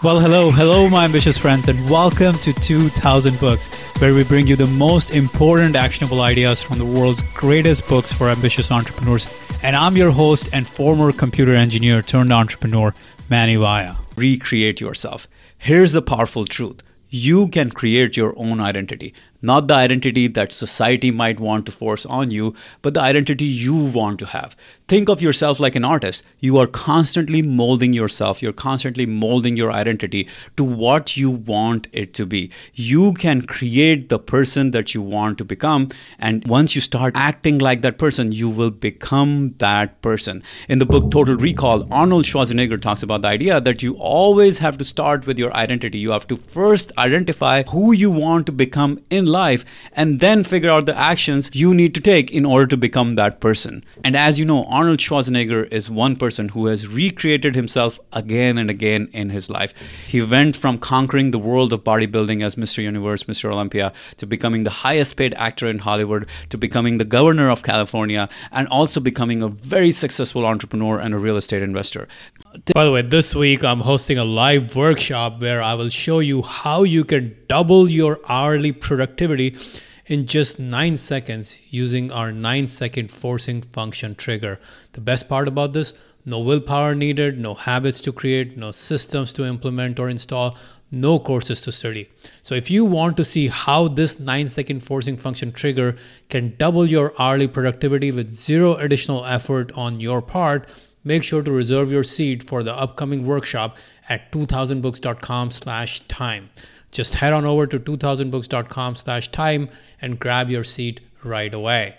Well, hello, hello, my ambitious friends, and welcome to 2000 Books, where we bring you the most important actionable ideas from the world's greatest books for ambitious entrepreneurs. And I'm your host and former computer engineer turned entrepreneur, Manny Vaya. Recreate yourself. Here's the powerful truth you can create your own identity not the identity that society might want to force on you, but the identity you want to have. Think of yourself like an artist. You are constantly molding yourself, you're constantly molding your identity to what you want it to be. You can create the person that you want to become, and once you start acting like that person, you will become that person. In the book Total Recall, Arnold Schwarzenegger talks about the idea that you always have to start with your identity. You have to first identify who you want to become in life and then figure out the actions you need to take in order to become that person. And as you know, Arnold Schwarzenegger is one person who has recreated himself again and again in his life. He went from conquering the world of bodybuilding as Mr. Universe, Mr. Olympia, to becoming the highest paid actor in Hollywood, to becoming the governor of California, and also becoming a very successful entrepreneur and a real estate investor. By the way, this week I'm hosting a live workshop where I will show you how you can double your hourly productivity in just 9 seconds using our 9 second forcing function trigger. The best part about this no willpower needed, no habits to create, no systems to implement or install, no courses to study. So, if you want to see how this 9 second forcing function trigger can double your hourly productivity with zero additional effort on your part, make sure to reserve your seat for the upcoming workshop at 2000books.com slash time. Just head on over to 2000books.com slash time and grab your seat right away.